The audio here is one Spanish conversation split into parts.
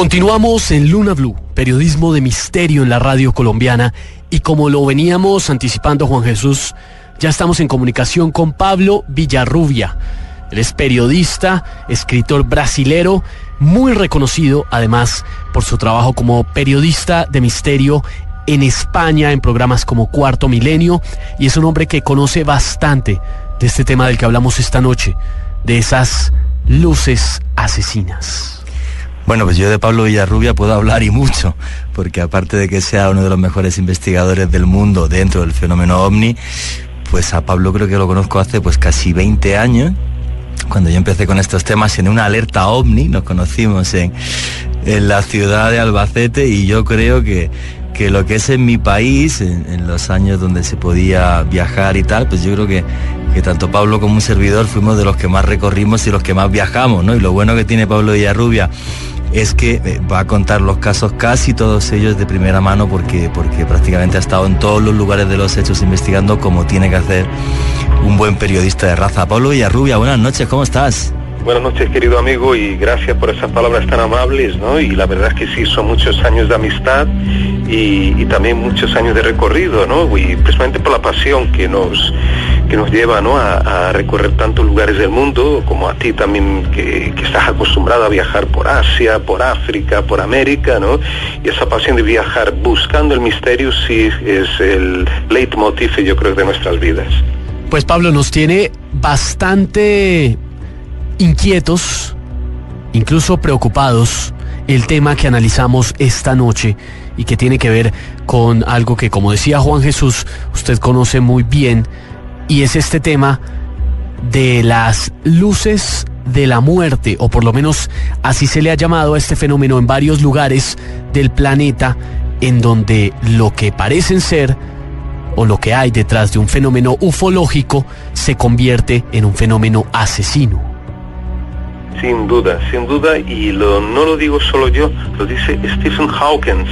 Continuamos en Luna Blue, periodismo de misterio en la radio colombiana y como lo veníamos anticipando Juan Jesús, ya estamos en comunicación con Pablo Villarrubia. Él es periodista, escritor brasilero, muy reconocido además por su trabajo como periodista de misterio en España en programas como Cuarto Milenio y es un hombre que conoce bastante de este tema del que hablamos esta noche, de esas luces asesinas. Bueno, pues yo de Pablo Villarrubia puedo hablar y mucho, porque aparte de que sea uno de los mejores investigadores del mundo dentro del fenómeno ovni, pues a Pablo creo que lo conozco hace pues casi 20 años, cuando yo empecé con estos temas en una alerta ovni, nos conocimos en, la ciudad de Albacete y yo creo que, que lo que es en mi país, en, en, los años donde se podía viajar y tal, pues yo creo que, que tanto Pablo como un servidor fuimos de los que más recorrimos y los que más viajamos, ¿no? Y lo bueno que tiene Pablo Villarrubia es que eh, va a contar los casos casi todos ellos de primera mano porque, porque prácticamente ha estado en todos los lugares de los hechos investigando como tiene que hacer un buen periodista de raza. Pablo Villarrubia, buenas noches, ¿cómo estás? Buenas noches, querido amigo, y gracias por esas palabras tan amables, ¿no? Y la verdad es que sí, son muchos años de amistad y, y también muchos años de recorrido, ¿no? Y precisamente por la pasión que nos, que nos lleva ¿no? a, recorrer tantos lugares del mundo, como a ti también que, que, estás acostumbrado a viajar por Asia, por África, por América, ¿no? Y esa pasión de viajar buscando el misterio sí es el leitmotiv, yo creo, de nuestras vidas. Pues Pablo nos tiene bastante inquietos, incluso preocupados, el tema que analizamos esta noche y que tiene que ver con algo que, como decía Juan Jesús, usted conoce muy bien, y es este tema de las luces de la muerte, o por lo menos así se le ha llamado a este fenómeno en varios lugares del planeta, en donde lo que parecen ser o lo que hay detrás de un fenómeno ufológico se convierte en un fenómeno asesino. Sin duda, sin duda, y lo, no lo digo solo yo, lo dice Stephen Hawking,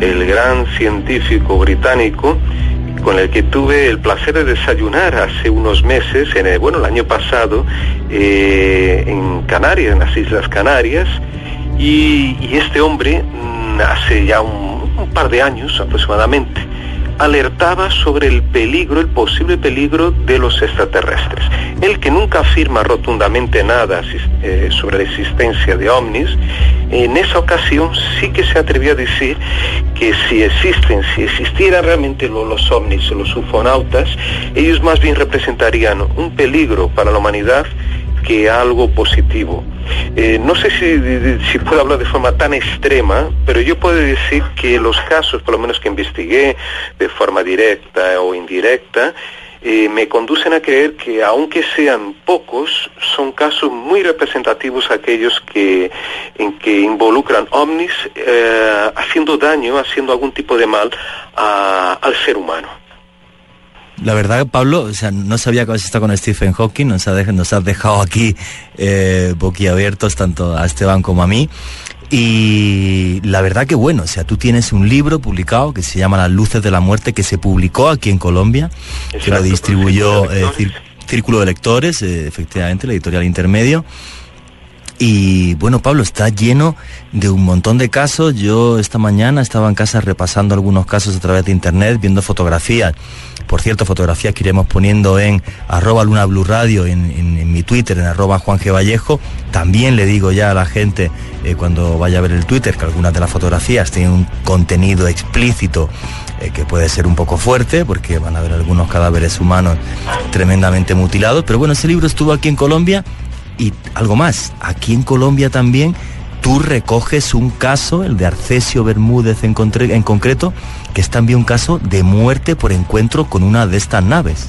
el gran científico británico, con el que tuve el placer de desayunar hace unos meses, en el, bueno, el año pasado, eh, en Canarias, en las Islas Canarias, y, este hombre, hace ya un par de años aproximadamente, alertaba sobre el peligro, el posible peligro de los extraterrestres. Él que nunca afirma rotundamente nada eh, sobre la existencia de ovnis, en esa ocasión sí que se atrevió a decir que si existen, si existieran realmente los, los ovnis los ufonautas, ellos más bien representarían un peligro para la humanidad que algo positivo. Eh, no sé si, puedo hablar de forma tan extrema, pero yo puedo decir que los casos, por lo menos que investigué de forma directa o indirecta, eh, me conducen a creer que aunque sean pocos, son casos muy representativos aquellos que, en que involucran ovnis eh, haciendo daño, haciendo algún tipo de mal a, al ser humano. La verdad, Pablo, o sea, no sabía que habías estado con Stephen Hawking, nos, ha dejado, nos has dejado aquí eh, boquiabiertos tanto a Esteban como a mí. Y la verdad que bueno, o sea, tú tienes un libro publicado que se llama Las Luces de la Muerte, que se publicó aquí en Colombia, Exacto, que lo distribuyó eh, Círculo de Lectores, eh, efectivamente, la editorial Intermedio. Y bueno, Pablo, está lleno de un montón de casos. Yo esta mañana estaba en casa repasando algunos casos a través de internet, viendo fotografías. Por cierto, fotografías que iremos poniendo en arroba Luna Blue Radio, en, mi Twitter, en arroba Juan G. Vallejo. También le digo ya a la gente eh, cuando vaya a ver el Twitter que algunas de las fotografías tienen un contenido explícito eh, que puede ser un poco fuerte porque van a ver algunos cadáveres humanos tremendamente mutilados. Pero bueno, ese libro estuvo aquí en Colombia y algo más, aquí en Colombia también tú recoges un caso, el de Arcesio Bermúdez en, en, concreto, que es también un caso de muerte por encuentro con una de estas naves.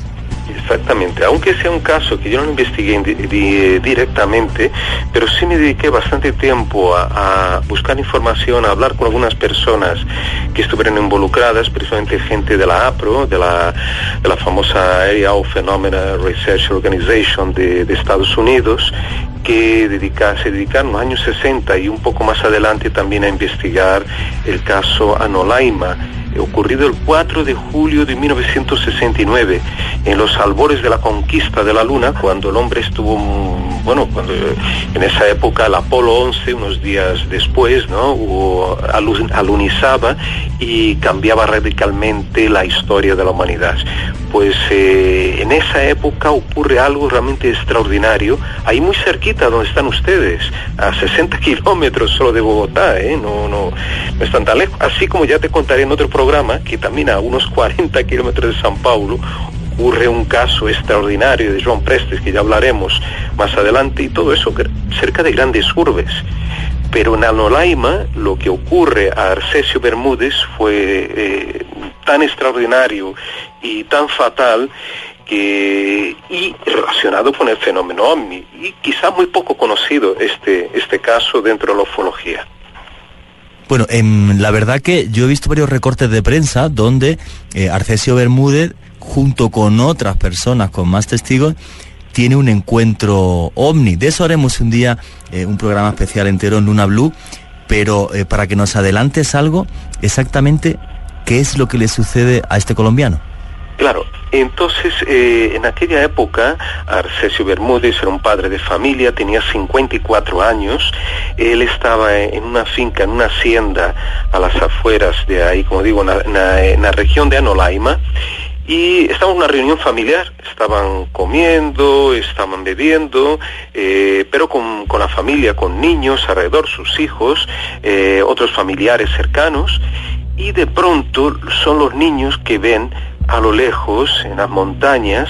Exactamente, aunque sea un caso que yo no investigué di directamente, pero sí me dediqué bastante tiempo a, buscar información, a hablar con algunas personas que estuvieron involucradas, precisamente gente de la APRO, de la, famosa Area of Phenomena Research Organization de, de Estados Unidos, que dedica, se dedicaron en los años 60 y un poco más adelante también a investigar el caso Anolaima ocurrido el 4 de julio de 1969, en los albores de la conquista de la Luna, cuando el hombre estuvo, mm, bueno, cuando en esa época el Apolo 11, unos días después, ¿no? alunizaba y cambiaba radicalmente la historia de la humanidad. Pues eh, en esa época ocurre algo realmente extraordinario, ahí muy cerquita donde están ustedes, a 60 kilómetros solo de Bogotá, ¿eh? no, no, no están tan lejos. Así como ya te contaré en otro programa, que también a unos 40 kilómetros de San Paulo, ocurre un caso extraordinario de Joan Prestes, que ya hablaremos más adelante, y todo eso cerca de grandes urbes. Pero en Anolaima lo que ocurre a Arcesio Bermúdez fue eh, tan extraordinario y tan fatal que, y relacionado con el fenómeno OVNI, y quizá muy poco conocido este, este caso dentro de la ufología. Bueno, en, la verdad que yo he visto varios recortes de prensa donde eh, Arcesio Bermúdez, junto con otras personas, con más testigos, tiene un encuentro ovni. De eso haremos un día eh, un programa especial entero en Luna Blue, pero eh, para que nos adelantes algo, exactamente qué es lo que le sucede a este colombiano. Claro, entonces eh, en aquella época Arcesio Bermúdez era un padre de familia, tenía 54 años, él estaba en una finca, en una hacienda a las afueras de ahí, como digo, en la región de Anolaima, y estaba en una reunión familiar, estaban comiendo, estaban bebiendo, eh, pero con, la familia, con niños alrededor, sus hijos, eh, otros familiares cercanos, y de pronto son los niños que ven a lo lejos, en las montañas,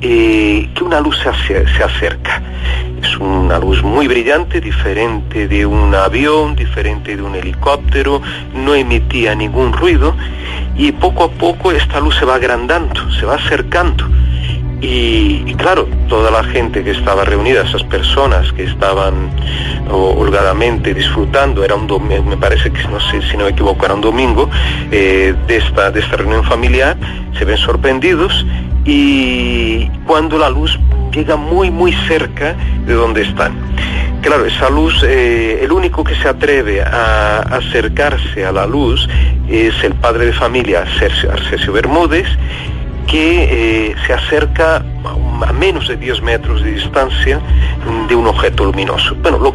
eh, que una luz se, se, acerca. Es una luz muy brillante, diferente de un avión, diferente de un helicóptero, no emitía ningún ruido y poco a poco esta luz se va agrandando, se va acercando. Y, claro, toda la gente que estaba reunida, esas personas que estaban holgadamente disfrutando, era un domingo, me parece que no sé si no me equivoco, era un domingo, eh, de, esta, de esta reunión familiar, se ven sorprendidos y cuando la luz llega muy muy cerca de donde están. Claro, esa luz, eh, el único que se atreve a acercarse a la luz es el padre de familia Arcesio Bermúdez, que eh, se acerca a menos de 10 metros de distancia de un objeto luminoso. Bueno, lo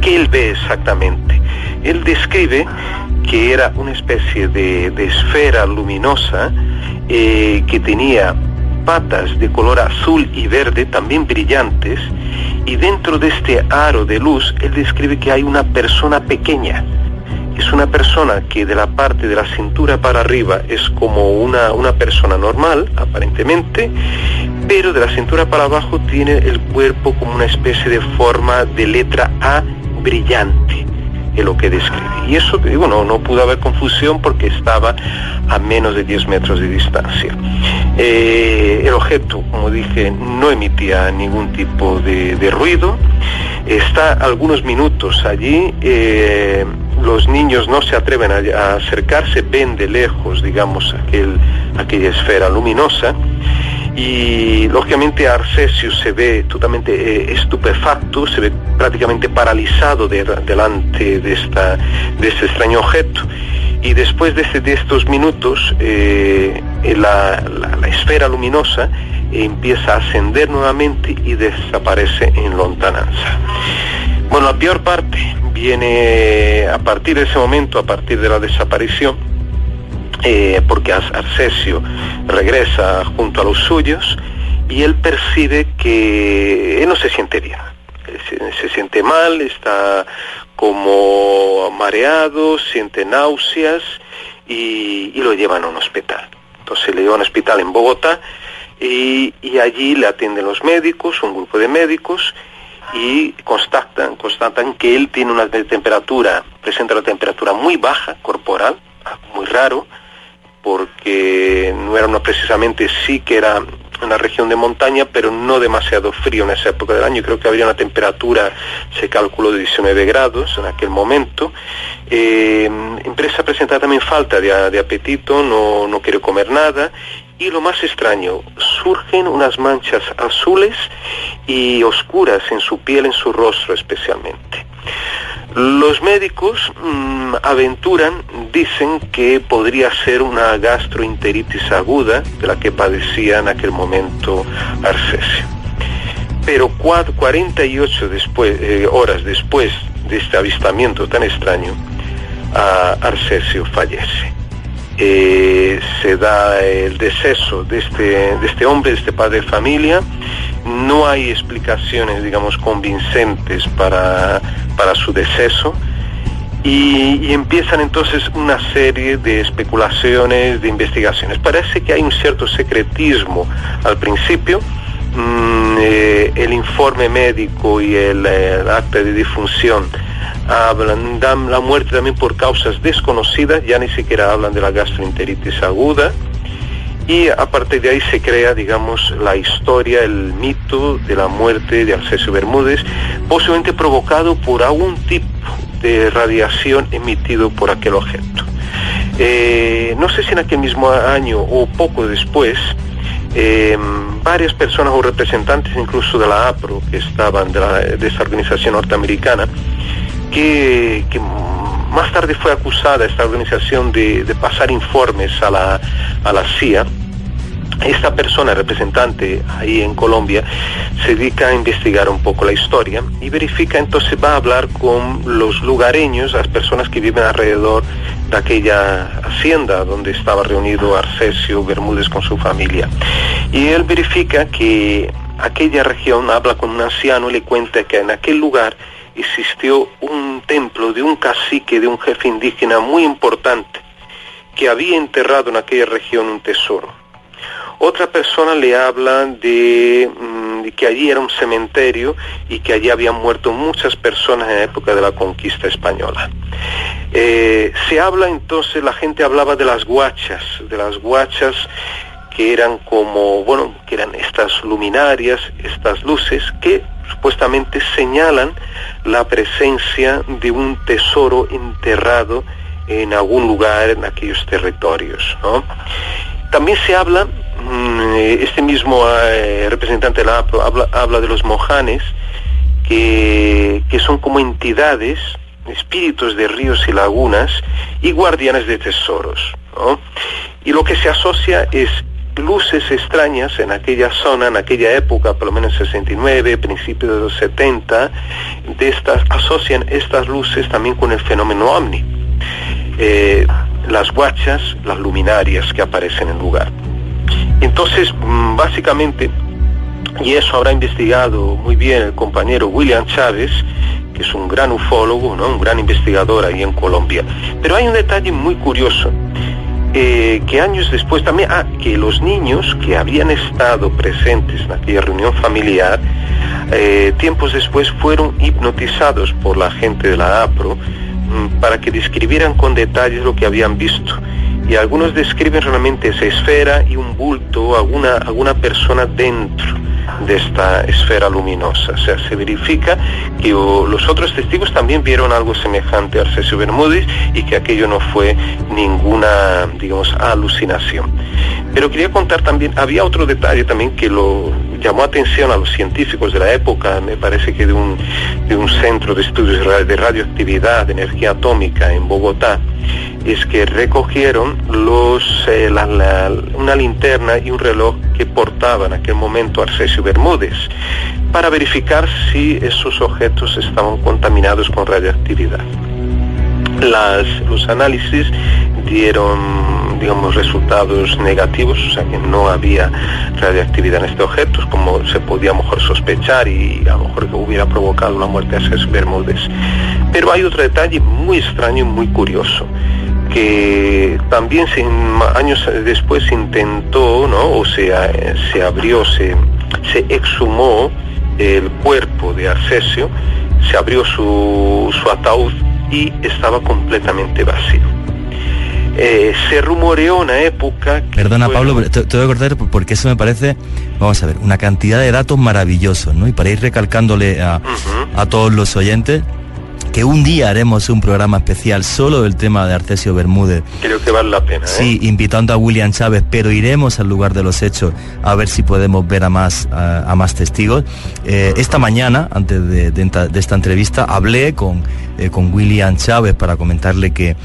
que él ve exactamente. Él describe que era una especie de esfera luminosa eh, que tenía patas de color azul y verde, también brillantes, y dentro de este aro de luz, él describe que hay una persona pequeña. Es una persona que de la parte de la cintura para arriba es como una, una persona normal, aparentemente, pero de la cintura para abajo tiene el cuerpo como una especie de forma de letra A brillante es lo que describe. Y eso, digo, no, no pudo haber confusión porque estaba a menos de 10 metros de distancia. Eh, el objeto, como dije, no emitía ningún tipo de, ruido. Está algunos minutos allí. Eh, los niños no se atreven a, acercarse, ven de lejos, digamos, aquel, aquella esfera luminosa y lógicamente Arcesio se ve totalmente eh, estupefacto, se ve prácticamente paralizado delante de, esta, de este extraño objeto. Y después de, este, estos minutos, eh, la, esfera luminosa empieza a ascender nuevamente y desaparece en lontananza. Bueno, la peor parte viene a partir de ese momento, a partir de la desaparición, eh, porque Arcesio regresa junto a los suyos y él percibe que él no se siente bien, se, siente mal, está como mareado, siente náuseas y, lo llevan a un hospital. Entonces le llevan a un hospital en Bogotá y, allí le atienden los médicos, un grupo de médicos, y constatan, constatan que él tiene una temperatura, presenta una temperatura muy baja corporal, muy raro, porque no era una precisamente sí que era una región de montaña, pero no demasiado frío en esa época del año. Creo que habría una temperatura, se calculó, de 19 grados en aquel momento. Eh, empresa presenta también falta de, apetito, no, no quiere comer nada. Y lo más extraño, surgen unas manchas azules y oscuras en su piel, en su rostro especialmente. Los médicos mm, aventuran, dicen que podría ser una gastroenteritis aguda de la que padecía en aquel momento Arcesio. Pero 48 después, eh, horas después de este avistamiento tan extraño, Arcesio fallece. Eh, se da el deceso de este, de este hombre, de este padre de familia. No hay explicaciones, digamos, convincentes para, para su deceso. Y, empiezan entonces una serie de especulaciones, de investigaciones. Parece que hay un cierto secretismo al principio. Mm, eh, el informe médico y el, el acta de difunción dan la muerte también por causas desconocidas, ya ni siquiera hablan de la gastroenteritis aguda, y a partir de ahí se crea, digamos, la historia, el mito de la muerte de Alcesio Bermúdez, posiblemente provocado por algún tipo de radiación emitido por aquel objeto. Eh, no sé si en aquel mismo año o poco después, eh, varias personas o representantes incluso de la APRO que estaban de, de esta organización norteamericana que, más tarde fue acusada esta organización de, pasar informes a la, a la CIA. Esta persona representante ahí en Colombia se dedica a investigar un poco la historia y verifica entonces va a hablar con los lugareños, las personas que viven alrededor de aquella hacienda donde estaba reunido Arcesio Bermúdez con su familia. Y él verifica que aquella región habla con un anciano y le cuenta que en aquel lugar existió un templo de un cacique, de un jefe indígena muy importante, que había enterrado en aquella región un tesoro. Otra persona le habla de, mm, que allí era un cementerio y que allí habían muerto muchas personas en la época de la conquista española. Eh, se habla entonces, la gente hablaba de las guachas, de las guachas que eran como, bueno, que eran estas luminarias, estas luces que supuestamente señalan la presencia de un tesoro enterrado en algún lugar en aquellos territorios. También se habla, mm, este mismo eh, representante de la APRO habla, de los mojanes, que, que son como entidades, espíritus de ríos y lagunas y guardianes de tesoros. Y lo que se asocia es luces extrañas en aquella zona, en aquella época, por lo menos 69, principios de los 70, de estas, asocian estas luces también con el fenómeno ovni. Eh, las guachas, las luminarias que aparecen en el lugar. Entonces, mm, básicamente, y eso habrá investigado muy bien el compañero William Chávez, que es un gran ufólogo, ¿no? un gran investigador ahí en Colombia. Pero hay un detalle muy curioso eh, que años después también, ah, que los niños que habían estado presentes en aquella reunión familiar, eh, tiempos después fueron hipnotizados por la gente de la APRO mm, para que describieran con detalles lo que habían visto. Y algunos describen realmente esa esfera y un bulto, alguna, alguna persona dentro de esta esfera luminosa. O sea, se verifica que los otros testigos también vieron algo semejante a Arcesio Bermúdez y que aquello no fue ninguna, digamos, alucinación. Pero quería contar también, había otro detalle también que lo llamó atención a los científicos de la época, me parece que de un, de un centro de estudios de radioactividad, de energía atómica en Bogotá, es que recogieron los, eh, una linterna y un reloj que portaba en aquel momento Arcesio Bermúdez para verificar si esos objetos estaban contaminados con radioactividad. Las, los análisis dieron digamos resultados negativos, o sea que no había radioactividad en estos objetos como se podía mejor sospechar y a lo mejor que hubiera provocado la muerte de Arcesio Bermúdez. Pero hay otro detalle muy extraño y muy curioso que también años después se intentó, ¿no? o sea, se abrió, se, se exhumó el cuerpo de Arcesio, se abrió su, su ataúd y estaba completamente vacío. Eh, se rumoreó una época... Perdona Pablo, te, voy a cortar porque eso me parece, vamos a ver, una cantidad de datos maravillosos, ¿no? Y para ir recalcándole a, a todos los oyentes, que un día haremos un programa especial solo del tema de Arcesio Bermúdez. Creo que vale la pena. Sí, ¿eh? invitando a William Chávez, pero iremos al lugar de los hechos a ver si podemos ver a más, a, más testigos. Eh, esta mañana, antes de, esta entrevista, hablé con eh, con William Chávez para comentarle que,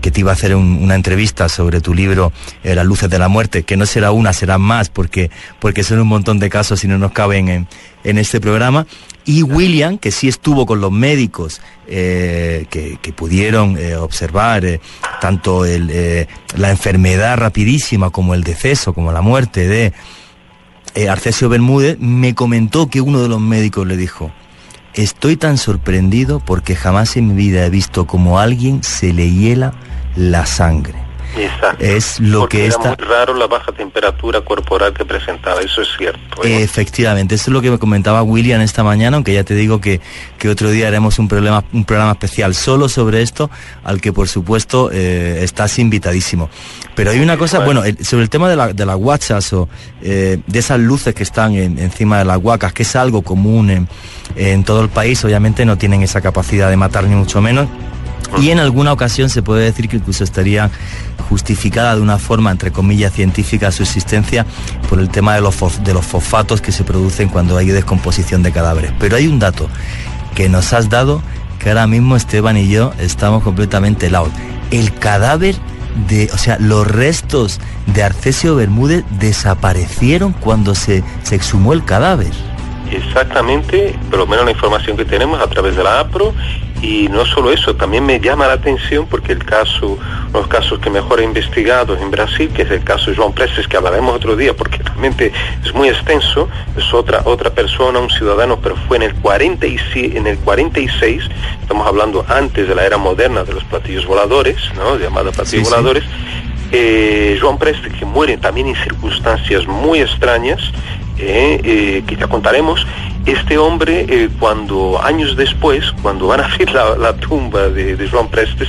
que te iba a hacer una entrevista sobre tu libro Las luces de la muerte, que no será una, serán más, porque, porque son un montón de casos y no nos caben en, en este programa. Y William, que sí estuvo con los médicos que, que, pudieron observar tanto el, la enfermedad rapidísima como el deceso, como la muerte de Arcesio Bermúdez, me comentó que uno de los médicos le dijo, Estoy tan sorprendido porque jamás en mi vida he visto como a alguien se le hiela la sangre. Exacto. Es lo que era está... muy raro la baja temperatura corporal que presentaba, eso es cierto. ¿eh? Efectivamente, eso es lo que me comentaba William esta mañana, aunque ya te digo que, que otro día haremos un, problema, un programa especial solo sobre esto, al que por supuesto eh, estás invitadísimo. Pero hay una cosa, bueno, sobre el tema de, la, de las guachas o eh, de esas luces que están encima de las huacas, que es algo común en en todo el país obviamente no tienen esa capacidad de matar ni mucho menos. Y en alguna ocasión se puede decir que incluso estaría justificada de una forma, entre comillas, científica su existencia por el tema de los, de los fosfatos que se producen cuando hay descomposición de cadáveres. Pero hay un dato que nos has dado que ahora mismo Esteban y yo estamos completamente helados. El cadáver de, o sea, los restos de Arcesio Bermúdez desaparecieron cuando se, se exhumó el cadáver. Exactamente, por lo menos la información que tenemos a través de la APRO y no solo eso, también me llama la atención porque el caso, los casos que mejor he investigado en Brasil, que es el caso de João Prestes, que hablaremos otro día porque realmente es muy extenso, es otra, otra persona, un ciudadano, pero fue en el, 46, en el 46, estamos hablando antes de la era moderna de los platillos voladores, ¿no? llamados platillos voladores, eh, João Prestes, que muere también en circunstancias muy extrañas, eh, eh, que ya contaremos, este hombre, eh, cuando años después, cuando van a abrir la, tumba de, de Joan Prestes,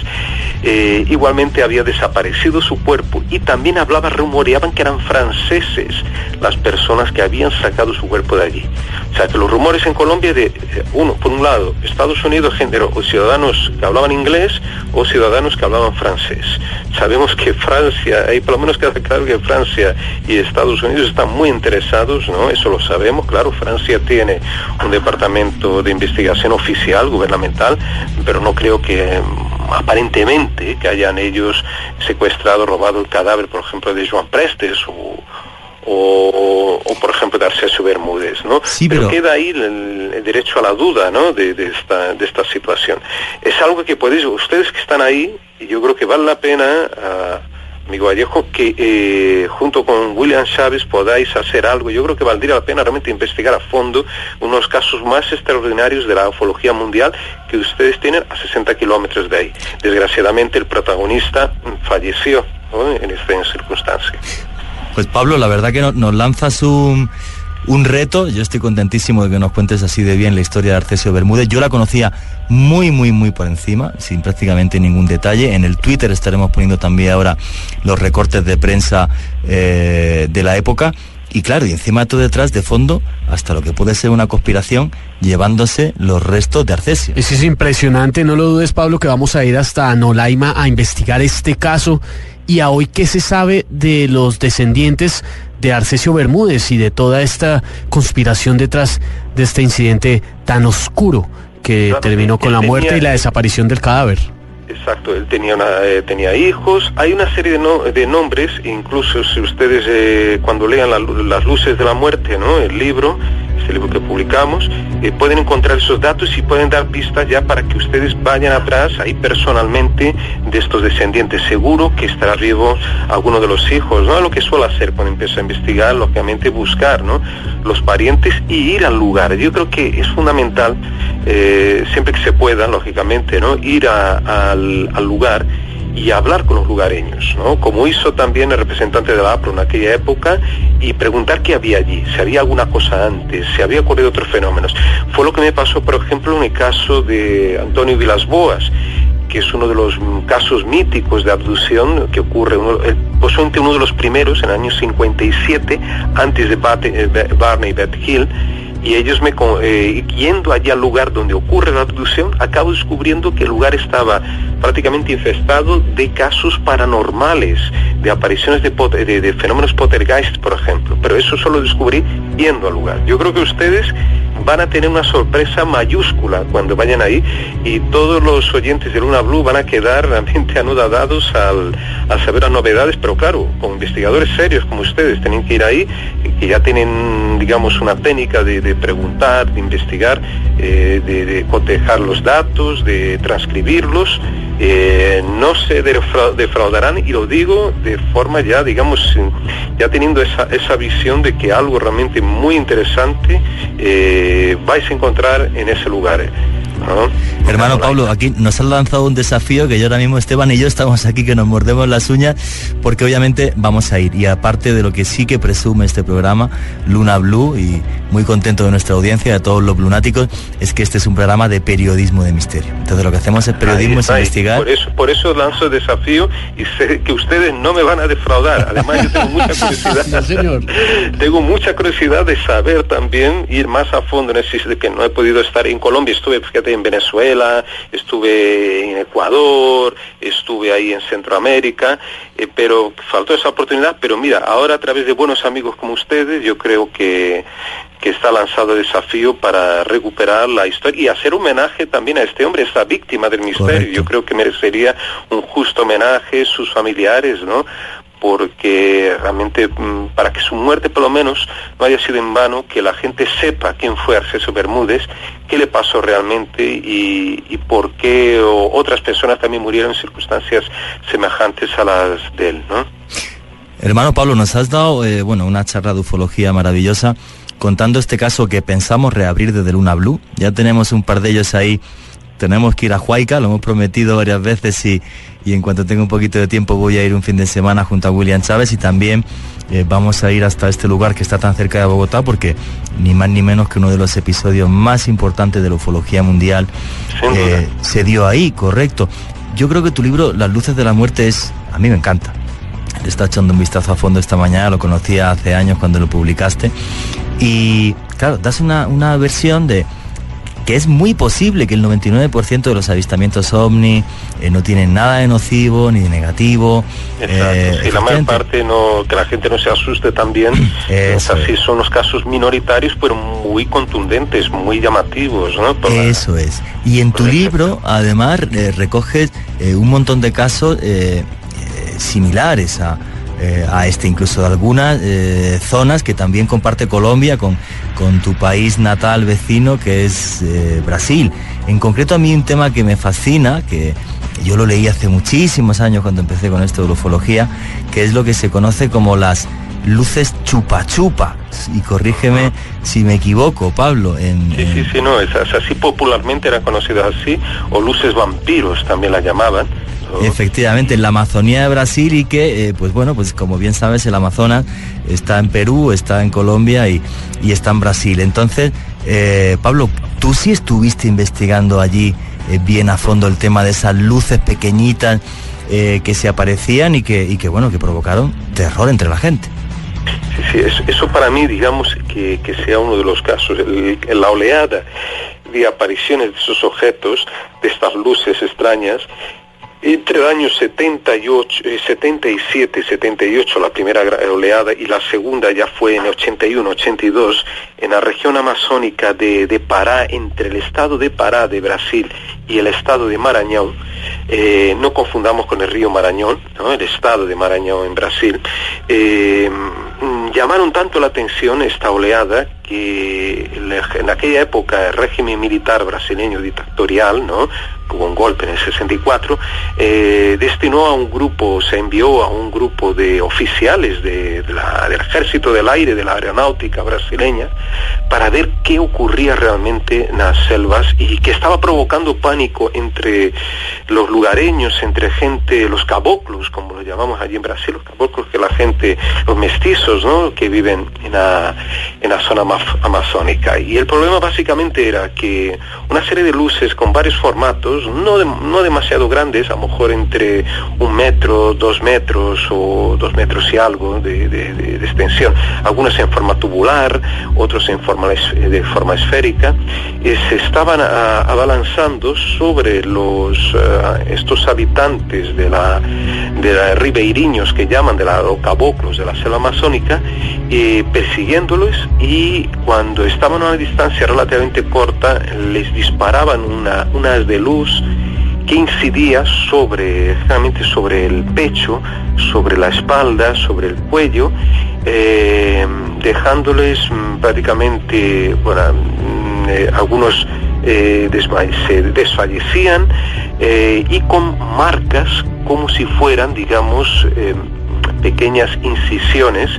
eh, igualmente había desaparecido su cuerpo y también hablaba, rumoreaban que eran franceses las personas que habían sacado su cuerpo de allí. O sea que los rumores en Colombia de, eh, uno, por un lado, Estados Unidos generó ciudadanos que hablaban inglés o ciudadanos que hablaban francés. Sabemos que Francia, ahí por lo menos queda claro que Francia y Estados Unidos están muy interesados, ¿no? Eso lo sabemos, claro, Francia tiene un departamento de investigación oficial, gubernamental, pero no creo que mm, aparentemente que hayan ellos secuestrado, robado el cadáver, por ejemplo, de Joan Prestes o, o, por ejemplo de Arcesio Bermúdez, ¿no? pero... queda ahí el, derecho a la duda, ¿no? De, esta, de esta situación. Es algo que podéis, ustedes que están ahí, y yo creo que vale la pena amigo Vallejo, que eh, junto con William Chávez podáis hacer algo. Yo creo que valdría la pena realmente investigar a fondo unos casos más extraordinarios de la ufología mundial que ustedes tienen a 60 kilómetros de ahí. Desgraciadamente el protagonista falleció en esta circunstancia. Pues Pablo, la verdad que nos lanzas un un reto. Yo estoy contentísimo de que nos cuentes así de bien la historia de Arcesio Bermúdez. Yo la conocía muy, muy, muy por encima, sin prácticamente ningún detalle. En el Twitter estaremos poniendo también ahora los recortes de prensa eh, de la época. Y claro, y encima todo detrás, de fondo, hasta lo que puede ser una conspiración, llevándose los restos de Arcesio. Eso es impresionante, no lo dudes, Pablo, que vamos a ir hasta Nolaima a investigar este caso. Y a hoy, ¿qué se sabe de los descendientes de Arcesio Bermúdez y de toda esta conspiración detrás de este incidente tan oscuro que terminó con la muerte y la desaparición del cadáver. Exacto, él tenía, eh, tenía hijos. Hay una serie de, de nombres, incluso si ustedes eh, cuando lean las luces de la muerte, ¿no? el libro, este libro que publicamos, eh, pueden encontrar esos datos y pueden dar pistas ya para que ustedes vayan atrás ahí personalmente de estos descendientes. Seguro que estará vivo alguno de los hijos, ¿no? Lo que suele hacer cuando empieza a investigar, lógicamente buscar, ¿no? Los parientes y ir al lugar. Yo creo que es fundamental, eh, siempre que se pueda, lógicamente, ¿no? Ir al, al lugar y hablar con los lugareños, ¿no? como hizo también el representante de la APRO en aquella época, y preguntar qué había allí, si había alguna cosa antes, si había ocurrido otros fenómenos. Fue lo que me pasó, por ejemplo, en el caso de Antonio Vilas Boas, que es uno de los casos míticos de abducción que ocurre, uno, posiblemente uno de los primeros en el año 57, antes de eh, Barney Beth Hill, y ellos me eh, yendo allá al lugar donde ocurre la abducción, acabo descubriendo que el lugar estaba prácticamente infestado de casos paranormales, de apariciones de, de, fenómenos poltergeist, por ejemplo. Pero eso solo descubrí yendo al lugar. Yo creo que ustedes van a tener una sorpresa mayúscula cuando vayan ahí y todos los oyentes de Luna Blue van a quedar realmente anudadados al, saber las novedades, pero claro, con investigadores serios como ustedes tienen que ir ahí, que ya tienen, digamos, una técnica de, preguntar, de investigar, eh, de cotejar los datos, de transcribirlos eh, no se defraudarán y lo digo de forma ya, digamos, ya teniendo esa, esa visión de que algo realmente muy interesante eh, vais a encontrar en ese lugar. Hermano Pablo, aquí nos han lanzado un desafío que yo ahora mismo Esteban y yo estamos aquí que nos mordemos las uñas porque obviamente vamos a ir y aparte de lo que sí que presume este programa Luna Blue y muy contento de nuestra audiencia, de todos los lunáticos, es que este es un programa de periodismo de misterio. Entonces lo que hacemos es periodismo, es investigar. Por eso, por eso lanzo el desafío y sé que ustedes no me van a defraudar. Además yo tengo mucha curiosidad. señor. tengo mucha curiosidad de saber también ir más a fondo en el de que no he podido estar en Colombia, estuve fíjate en Venezuela, estuve en Ecuador, estuve ahí en Centroamérica, eh, pero faltó esa oportunidad. Pero mira, ahora a través de buenos amigos como ustedes, yo creo que, que está lanzado el desafío para recuperar la historia y hacer homenaje también a este hombre, esta víctima del misterio. Yo creo que merecería un justo homenaje sus familiares, ¿no? Porque realmente mm, para que su muerte por lo menos no haya sido en vano, que la gente sepa quién fue Arceso Bermúdez, qué le pasó realmente y, por qué otras personas también murieron en circunstancias semejantes a las de él, ¿no? Hermano Pablo, nos has dado eh, bueno, una charla de ufología maravillosa contando este caso que pensamos reabrir desde Luna Blue. Ya tenemos un par de ellos ahí tenemos que ir a Huayca, lo hemos prometido varias veces y, en cuanto tenga un poquito de tiempo voy a ir un fin de semana junto a William Chávez y también eh, vamos a ir hasta este lugar que está tan cerca de Bogotá porque ni más ni menos que uno de los episodios más importantes de la ufología mundial eh, se dio ahí, correcto. Yo creo que tu libro Las luces de la muerte es, a mí me encanta. Le está echando un vistazo a fondo esta mañana, lo conocía hace años cuando lo publicaste. Y claro, das una, una versión de, que es muy posible que el 99% de los avistamientos ovni eh, no tienen nada de nocivo ni de negativo. Exacto. Eh, la mayor parte no, que la gente no se asuste también. así son los casos minoritarios, pero muy contundentes, muy llamativos. ¿no? Eso es. Y en tu libro, además, eh, recoges un montón de casos similares a eh, a este, incluso de algunas eh, zonas que también comparte Colombia con, con tu país natal vecino que es eh, Brasil. En concreto a mí un tema que me fascina, que yo lo leí hace muchísimos años cuando empecé con esto de ufología, que es lo que se conoce como las luces chupa chupa. Y corrígeme si me equivoco, Pablo. En, sí, sí, sí, no, es así popularmente eran conocidas así, o luces vampiros también la llamaban Efectivamente, en la Amazonía de Brasil y que, eh, pues bueno, pues como bien sabes, el Amazonas está en Perú, está en Colombia y, está en Brasil. Entonces, eh, Pablo, tú sí estuviste investigando allí eh, bien a fondo el tema de esas luces pequeñitas que se aparecían y que, y que, bueno, que provocaron terror entre la gente. Sí, sí, eso, eso para mí, digamos, que, sea uno de los casos, la oleada de apariciones de esos objetos, de estas luces extrañas, entre el año 78, 77 78, la primera oleada, y la segunda ya fue en 81, 82, en la región amazónica de, de Pará, entre el estado de Pará de Brasil y el estado de Marañón, eh, no confundamos con el río Marañón, el estado de Marañón en Brasil, eh, llamaron tanto la atención esta oleada que en aquella época el régimen militar brasileño dictatorial, ¿no? hubo un golpe en el 64, eh, destinó a un grupo, se envió a un grupo de oficiales de, del ejército del aire, de la aeronáutica brasileña, para ver qué ocurría realmente en las selvas y que estaba provocando pánico entre los lugareños, entre gente, los caboclos, como lo llamamos allí en Brasil, los caboclos, que la gente, los mestizos, ¿no? que viven en la, en la zona amazónica. Y el problema básicamente era que una serie de luces con varios formatos, no, no demasiado grandes, a lo mejor entre un metro, dos metros o dos metros y algo de, extensión, algunas en forma tubular, otros en forma, de forma esférica, eh, se estaban abalanzando sobre los, eh, estos habitantes de la, de la ribeiriños que llaman de la, los caboclos de la selva amazónica, eh, persiguiéndolos y cuando estaban a una distancia relativamente corta, les disparaban una, unas de luz que incidía sobre, generalmente sobre el pecho, sobre la espalda, sobre el cuello, eh, dejándoles mm, prácticamente, bueno, mm, eh, algunos eh, desfallecían y con marcas como si fueran, digamos, pequeñas incisiones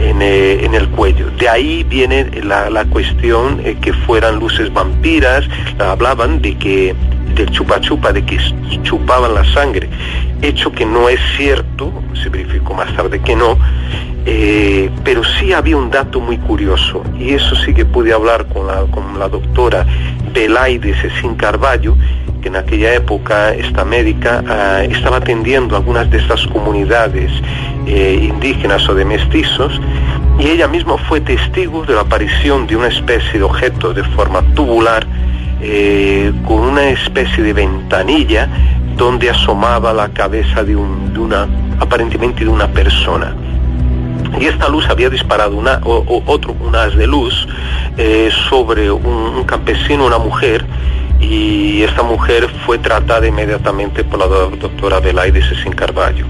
eh, en, el cuello. De ahí viene la, cuestión eh, que fueran luces vampiras, hablaban de que del chupa chupa, de que chupaban la sangre, hecho que no es cierto, se verificó más tarde que no, eh, pero sí había un dato muy curioso, y eso sí que pude hablar con la, con la doctora Belaide Cecín Carballo, que en aquella época esta médica ah, estaba atendiendo algunas de estas comunidades eh, indígenas o de mestizos y ella misma fue testigo de la aparición de una especie de objeto de forma tubular eh, con una especie de ventanilla donde asomaba la cabeza de, una aparentemente de una persona. Y esta luz había disparado una, o, otro, un haz de luz eh, sobre un, un, campesino, una mujer, y esta mujer fue tratada inmediatamente por la doctora Belaide Cecín Carballo.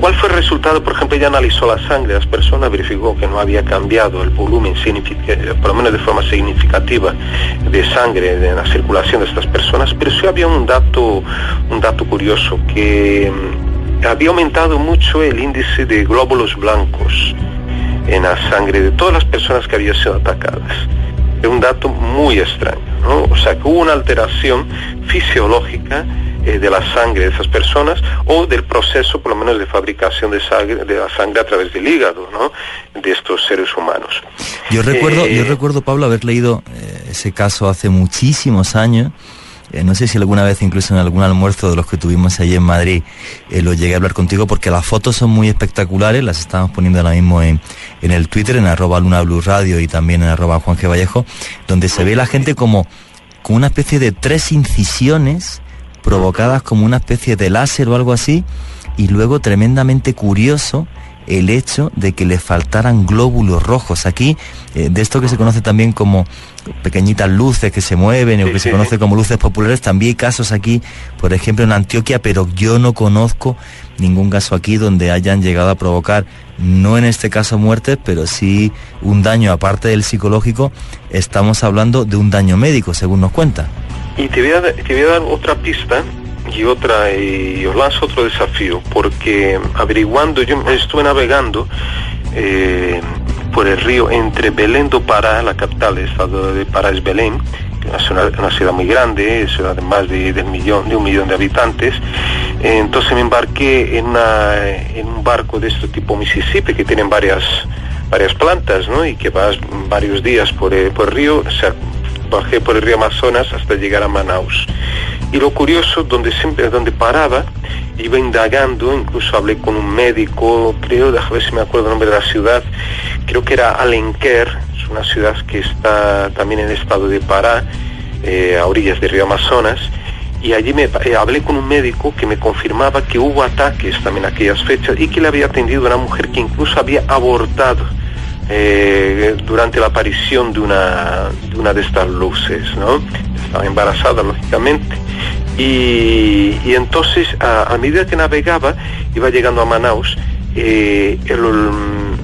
¿Cuál fue el resultado? Por ejemplo, ella analizó la sangre de las personas, verificó que no había cambiado el volumen, por lo menos de forma significativa, de sangre en la circulación de estas personas, pero sí había un dato, un dato curioso, que mm, había aumentado mucho el índice de glóbulos blancos en la sangre de todas las personas que habían sido atacadas. Es un dato muy extraño, ¿no? O sea, que hubo una alteración fisiológica eh, de la sangre de esas personas o del proceso, por lo menos, de fabricación de, sangre, de la sangre a través del hígado, ¿no? De estos seres humanos. Yo recuerdo, yo eh, recuerdo, Pablo, haber leído eh, ese caso hace muchísimos años. No sé si alguna vez, incluso en algún almuerzo de los que tuvimos allí en Madrid, lo llegué a hablar contigo porque las fotos son muy espectaculares, las estamos poniendo ahora mismo en, en el Twitter, en arroba Luna Blue Radio y también en arroba Juan G. Vallejo, donde se ve la gente como con una especie de tres incisiones provocadas como una especie de láser o algo así, y luego tremendamente curioso el hecho de que le faltaran glóbulos rojos. Aquí, eh, de esto que se conoce también como pequeñitas luces que se mueven o que se conoce como luces populares, también hay casos aquí, por ejemplo en Antioquia, pero yo no conozco ningún caso aquí donde hayan llegado a provocar, no en este caso muertes, pero sí un daño aparte del psicológico, estamos hablando de un daño médico, según nos cuenta. Y te voy a, te voy a dar otra pista y otra y os lanzo otro desafío porque averiguando yo estuve navegando eh, por el río entre Belén do Pará la capital del estado de Pará es Belén que es una, ciudad muy grande ciudad de más de, millón de un millón de habitantes entonces me embarqué en, en un barco de este tipo Mississippi que tienen varias varias plantas ¿no? y que vas varios días por, el, por el río bajé por el río Amazonas hasta llegar a Manaus. Y lo curioso, donde siempre, donde paraba, iba indagando, incluso hablé con un médico, creo, déjame ver si me acuerdo el nombre de la ciudad, creo que era Alenquer, es una ciudad que está también en el estado de Pará, eh, a orillas del río Amazonas, y allí me, eh, hablé con un médico que me confirmaba que hubo ataques también aquellas fechas y que le había atendido a una mujer que incluso había abortado eh, durante la aparición de una, de una de estas luces, ¿no? Estaba embarazada, lógicamente. Y, entonces, a, medida que navegaba, iba llegando a Manaus, eh,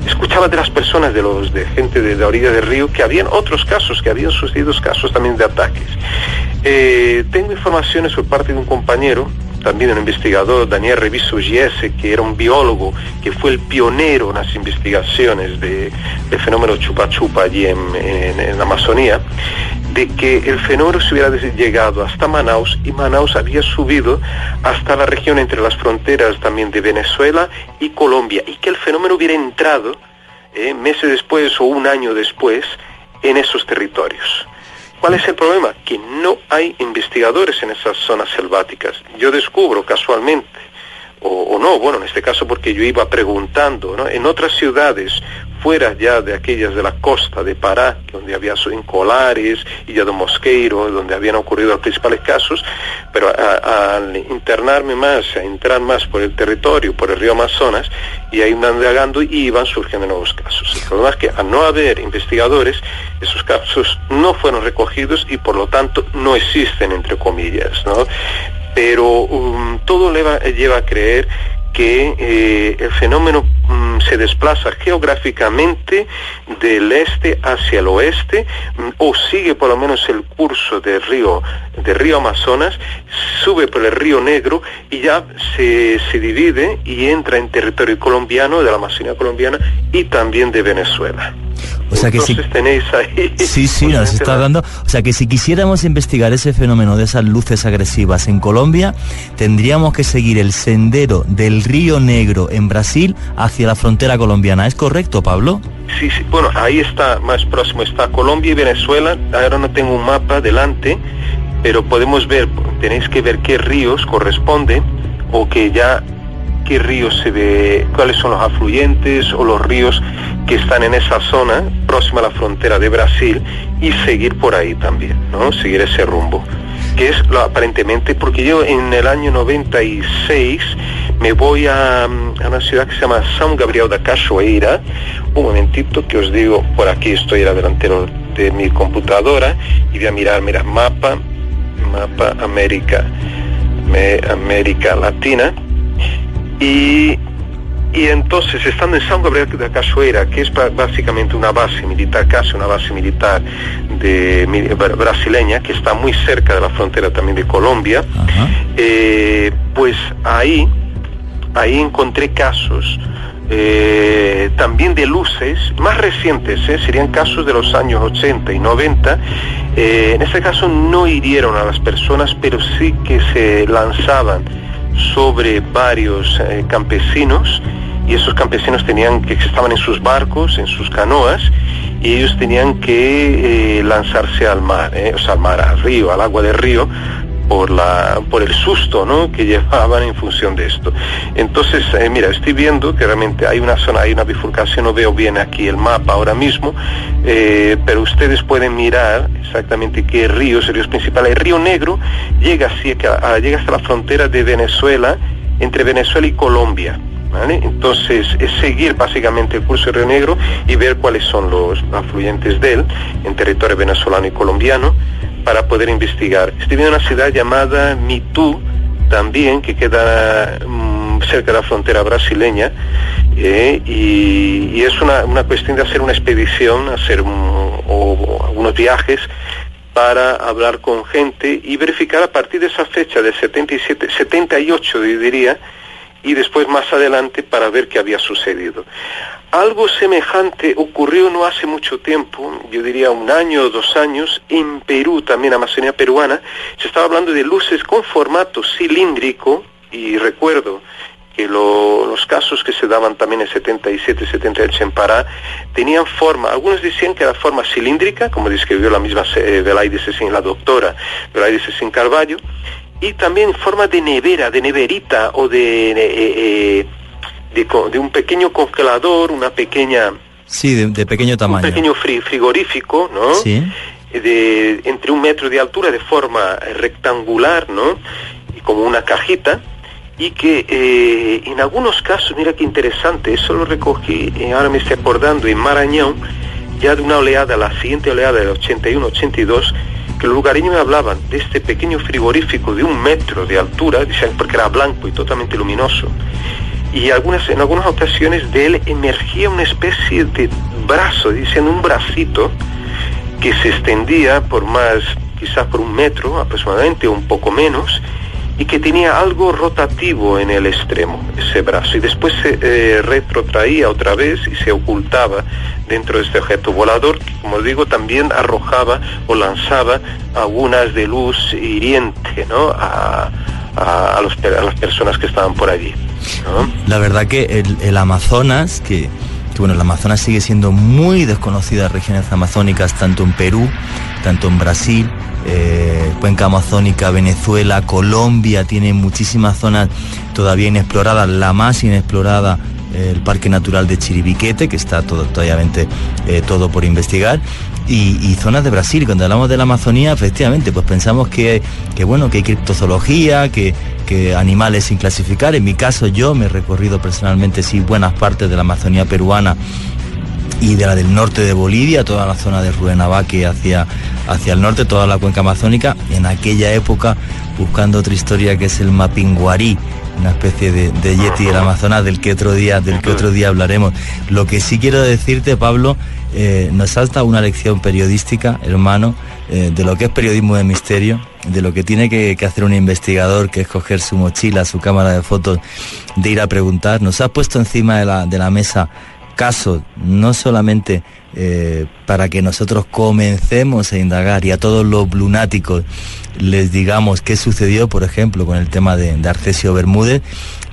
escuchaba de las personas, de los de gente de la orilla del río, que habían otros casos, que habían sucedido casos también de ataques. Eh, tengo informaciones por parte de un compañero también un investigador, Daniel Reviso Giese, que era un biólogo, que fue el pionero en las investigaciones de, fenómeno chupa chupa allí en, en, Amazonía, de que el fenómeno se hubiera llegado hasta Manaus y Manaus había subido hasta la región entre las fronteras también de Venezuela y Colombia y que el fenómeno hubiera entrado eh, meses después o un año después en esos territorios. ¿Cuál es el problema? Que no hay investigadores en esas zonas selváticas. Yo descubro casualmente, o, no, bueno, en este caso porque yo iba preguntando, ¿no? En otras ciudades fuera ya de aquellas de la costa de Pará, donde había en Colares ya de Mosqueiro, donde habían ocurrido los principales casos, pero al internarme más, a entrar más por el territorio, por el río Amazonas, y ahí indagando y iban surgiendo nuevos casos. El que al no haber investigadores, esos casos no fueron recogidos y por lo tanto no existen, entre comillas, ¿no? Pero um, todo lleva a creer que eh, el fenómeno se desplaza geográficamente del este hacia el oeste mm, o sigue por lo menos el curso del río, del río Amazonas, sube por el río Negro y ya se, se divide y entra en territorio colombiano, de la Amazonía colombiana y también de Venezuela. O sea que si tenéis ahí. Sí, sí, nos está dando. O sea que si quisiéramos investigar ese fenómeno de esas luces agresivas en Colombia, tendríamos que seguir el sendero del Río Negro en Brasil hacia la frontera colombiana. ¿Es correcto, Pablo? Sí, sí. Bueno, ahí está, más próximo está Colombia y Venezuela. Ahora no tengo un mapa delante, pero podemos ver, tenéis que ver qué ríos corresponden o que ya qué ríos se ve, cuáles son los afluentes o los ríos que están en esa zona próxima a la frontera de Brasil y seguir por ahí también, ¿no? Seguir ese rumbo. Que es lo, aparentemente, porque yo en el año 96 me voy a, a una ciudad que se llama San Gabriel da Cachoeira, un momentito que os digo, por aquí estoy era delantero de mi computadora y voy a mirar, mira, mapa, mapa América, América Latina y, entonces, estando en San Gabriel de Cachoeira, que es básicamente una base militar, casi una base militar de, brasileña, que está muy cerca de la frontera también de Colombia, eh, pues ahí, ahí encontré casos eh, también de luces más recientes, eh, serían casos de los años 80 y 90. en este caso no hirieron a las personas, pero sí que se lanzaban sobre varios eh, campesinos y esos campesinos tenían que estaban en sus barcos, en sus canoas y ellos tenían que eh, lanzarse al mar, eh, o sea, al mar, al río, al agua del río por, la, por el susto ¿no? que llevaban en función de esto. Entonces, eh, mira, estoy viendo que realmente hay una zona, hay una bifurcación, no veo bien aquí el mapa ahora mismo, eh, pero ustedes pueden mirar exactamente qué ríos, el río principal. El río Negro llega, así, llega hasta la frontera de Venezuela, entre Venezuela y Colombia. Entonces es seguir básicamente el curso del Río Negro y ver cuáles son los afluentes de él en territorio venezolano y colombiano para poder investigar. Estoy viendo una ciudad llamada Mitú, también, que queda mm, cerca de la frontera brasileña, eh, y, es una, cuestión de hacer una expedición, hacer o, algunos viajes para hablar con gente y verificar a partir de esa fecha de 77, 78, diría, y después más adelante para ver qué había sucedido. Algo semejante ocurrió no hace mucho tiempo, yo diría un año o dos años, en Perú, también Amazonía peruana, se estaba hablando de luces con formato cilíndrico, y recuerdo que los casos que se daban también en 77, 78 en Pará, tenían forma, algunos decían que era forma cilíndrica, como describió la misma eh, la doctora Velaide sin Carballo, y también forma de nevera, de neverita o de... Eh, eh, de, un pequeño congelador, una pequeña... Sí, de, pequeño tamaño. Un pequeño frigorífico, ¿no? Sí. De, entre un metro de altura de forma rectangular, ¿no? Y como una cajita y que eh, en algunos casos, mira qué interesante, eso lo recogí, eh, ahora me estoy acordando, en Marañón, ya de una oleada, la siguiente oleada del 81-82, que los lugareños me hablaban de este pequeño frigorífico de un metro de altura, porque era blanco y totalmente luminoso, y algunas, en algunas ocasiones de él emergía una especie de brazo, dicen un bracito, que se extendía por más, quizás por un metro aproximadamente, o un poco menos, y que tenía algo rotativo en el extremo, ese brazo, y después se eh, retrotraía otra vez y se ocultaba dentro de este objeto volador, como digo también arrojaba o lanzaba algunas de luz hiriente ¿no? a, a, las personas que estaban por allí. La verdad que el, Amazonas, que, bueno, el Amazonas sigue siendo muy desconocida regiones amazónicas, tanto en Perú, tanto en Brasil, eh, cuenca amazónica, Venezuela, Colombia, tiene muchísimas zonas todavía inexploradas, la más inexplorada el Parque Natural de Chiribiquete, que está todo, todavía eh, todo por investigar, y, zonas de Brasil. Cuando hablamos de la Amazonía, efectivamente, pues pensamos que, que bueno, que hay criptozoología, que, que animales sin clasificar. En mi caso, yo me he recorrido personalmente, sí, buenas partes de la Amazonía peruana y de la del norte de Bolivia, toda la zona de Ruenavaque hacia, hacia el norte, toda la cuenca amazónica, en aquella época buscando otra historia que es el Mapinguarí, una especie de, yeti del Amazonas del que otro día, del que otro día hablaremos. Lo que sí quiero decirte, Pablo, eh, nos salta una lección periodística, hermano, eh, de lo que es periodismo de misterio, de lo que tiene que, hacer un investigador, que es coger su mochila, su cámara de fotos, de ir a preguntar. Nos ha puesto encima de la, de la mesa casos, no solamente eh, para que nosotros comencemos a indagar y a todos los lunáticos les digamos qué sucedió, por ejemplo, con el tema de, de Arcesio Bermúdez,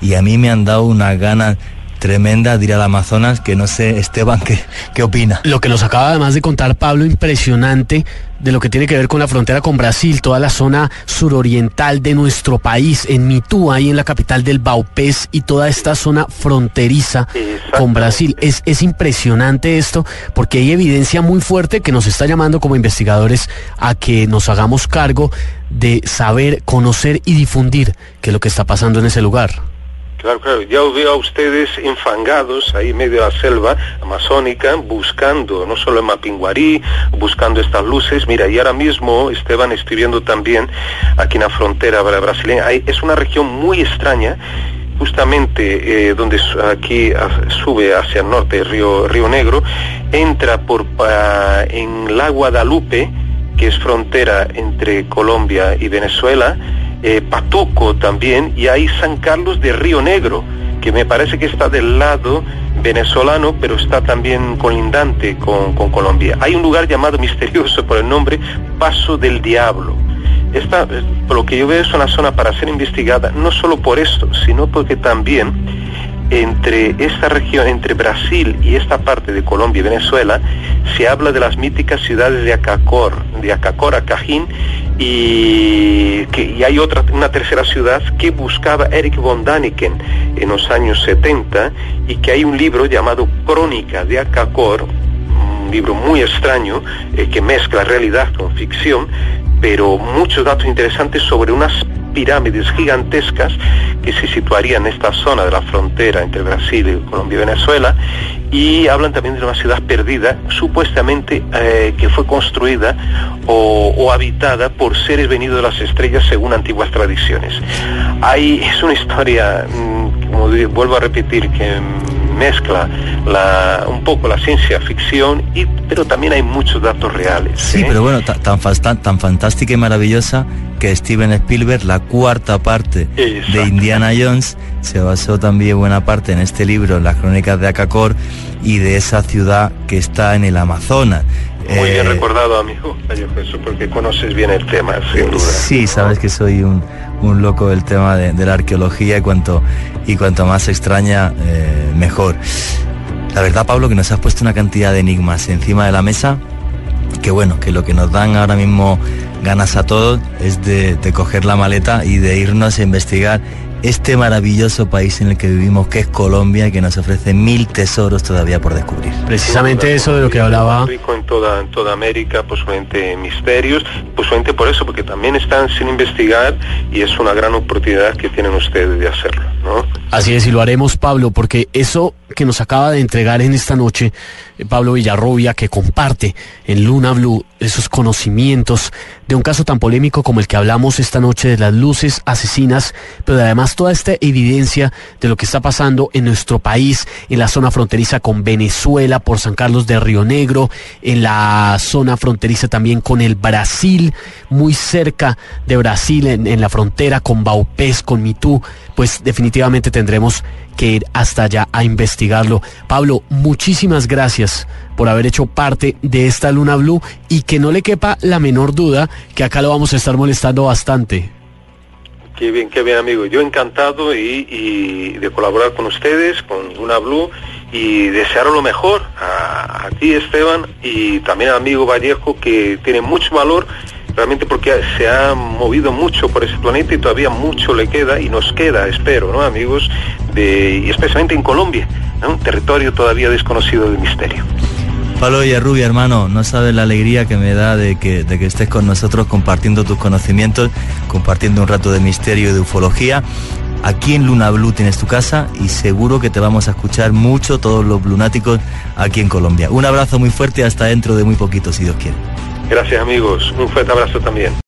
y a mí me han dado una gana tremenda de ir al Amazonas, que no sé, Esteban, ¿qué, ¿qué opina? Lo que nos acaba además de contar Pablo, impresionante de lo que tiene que ver con la frontera con Brasil, toda la zona suroriental de nuestro país, en Mitú, ahí en la capital del Baupés y toda esta zona fronteriza con Brasil. Es, es impresionante esto porque hay evidencia muy fuerte que nos está llamando como investigadores a que nos hagamos cargo de saber, conocer y difundir qué es lo que está pasando en ese lugar. Claro, claro, ya os veo a ustedes enfangados ahí en medio de la selva amazónica, buscando no solo en Mapinguarí, buscando estas luces. Mira, y ahora mismo Esteban estoy viendo también aquí en la frontera brasileña, es una región muy extraña justamente eh, donde aquí sube hacia el norte, Río, Río Negro, entra por en la Guadalupe, que es frontera entre Colombia y Venezuela, eh, Patuco también, y hay San Carlos de Río Negro, que me parece que está del lado venezolano, pero está también colindante con, con Colombia. Hay un lugar llamado misterioso por el nombre Paso del Diablo. Esta, eh, por lo que yo veo, es una zona para ser investigada, no solo por esto, sino porque también entre esta región, entre Brasil y esta parte de Colombia y Venezuela, se habla de las míticas ciudades de Acacor, de Acacor a Cajín, y, que, hay otra, una tercera ciudad que buscaba Eric von Daniken en los años 70 y que hay un libro llamado Crónica de Acacor, un libro muy extraño eh, que mezcla realidad con ficción, pero muchos datos interesantes sobre unas pirámides gigantescas que se situarían en esta zona de la frontera entre Brasil y Colombia y Venezuela y hablan también de una ciudad perdida, supuestamente eh, que fue construida o, habitada por seres venidos de las estrellas según antiguas tradiciones. Hay, es una historia, mm, como vuelvo a repetir, que mezcla la, un poco la ciencia ficción, y, pero también hay muchos datos reales. Sí, ¿eh? pero bueno, tan, tan fantástica y maravillosa que Steven Spielberg, la cuarta parte de Indiana Jones, se basó también buena parte en este libro, en las crónicas de Acacor, y de esa ciudad que está en el Amazonas. Muy bien eh, recordado, amigo, Jesús, porque conoces bien el tema, sin duda. Sí, sabes que soy un, un loco del tema de, la arqueología y cuanto, y cuanto más extraña, eh, mejor. La verdad, Pablo, que nos has puesto una cantidad de enigmas encima de la mesa, que bueno, que lo que nos dan ahora mismo ganas a todos es de, de coger la maleta y de irnos a investigar este maravilloso país en el que vivimos, que es Colombia, y que nos ofrece mil tesoros todavía por descubrir. Precisamente eso de lo que hablaba. Rico en toda, en toda América, posiblemente misterios, posiblemente por eso, porque también están sin investigar y es una gran oportunidad que tienen ustedes de hacerlo, ¿no? Así es, y lo haremos, Pablo, porque eso que nos acaba de entregar en esta noche Pablo Villarrubia, que comparte en Luna Blue esos conocimientos de un caso tan polémico como el que hablamos esta noche de las luces asesinas, pero además toda esta evidencia de lo que está pasando en nuestro país, en la zona fronteriza con Venezuela, por San Carlos de Río Negro, en la zona fronteriza también con el Brasil, muy cerca de Brasil, en, en la frontera con Baupés, con Mitú, pues definitivamente tendremos que ir hasta allá a investigarlo. Pablo, muchísimas gracias por haber hecho parte de esta Luna Blue y que no le quepa la menor duda que acá lo vamos a estar molestando bastante. Qué bien, qué bien amigo. Yo encantado y, de colaborar con ustedes, con Luna Blue y desear lo mejor a, a ti Esteban y también al amigo Vallejo que tiene mucho valor realmente porque se ha movido mucho por ese planeta y todavía mucho le queda y nos queda, espero, ¿no, amigos? De, y especialmente en Colombia, un territorio todavía desconocido del misterio. Pablo Villarrubia, hermano, no sabes la alegría que me da de que, de que estés con nosotros compartiendo tus conocimientos, compartiendo un rato de misterio y de ufología. Aquí en Luna Blue tienes tu casa y seguro que te vamos a escuchar mucho todos los lunáticos aquí en Colombia. Un abrazo muy fuerte hasta dentro de muy poquito, si Dios quiere. Gracias amigos, un fuerte abrazo también.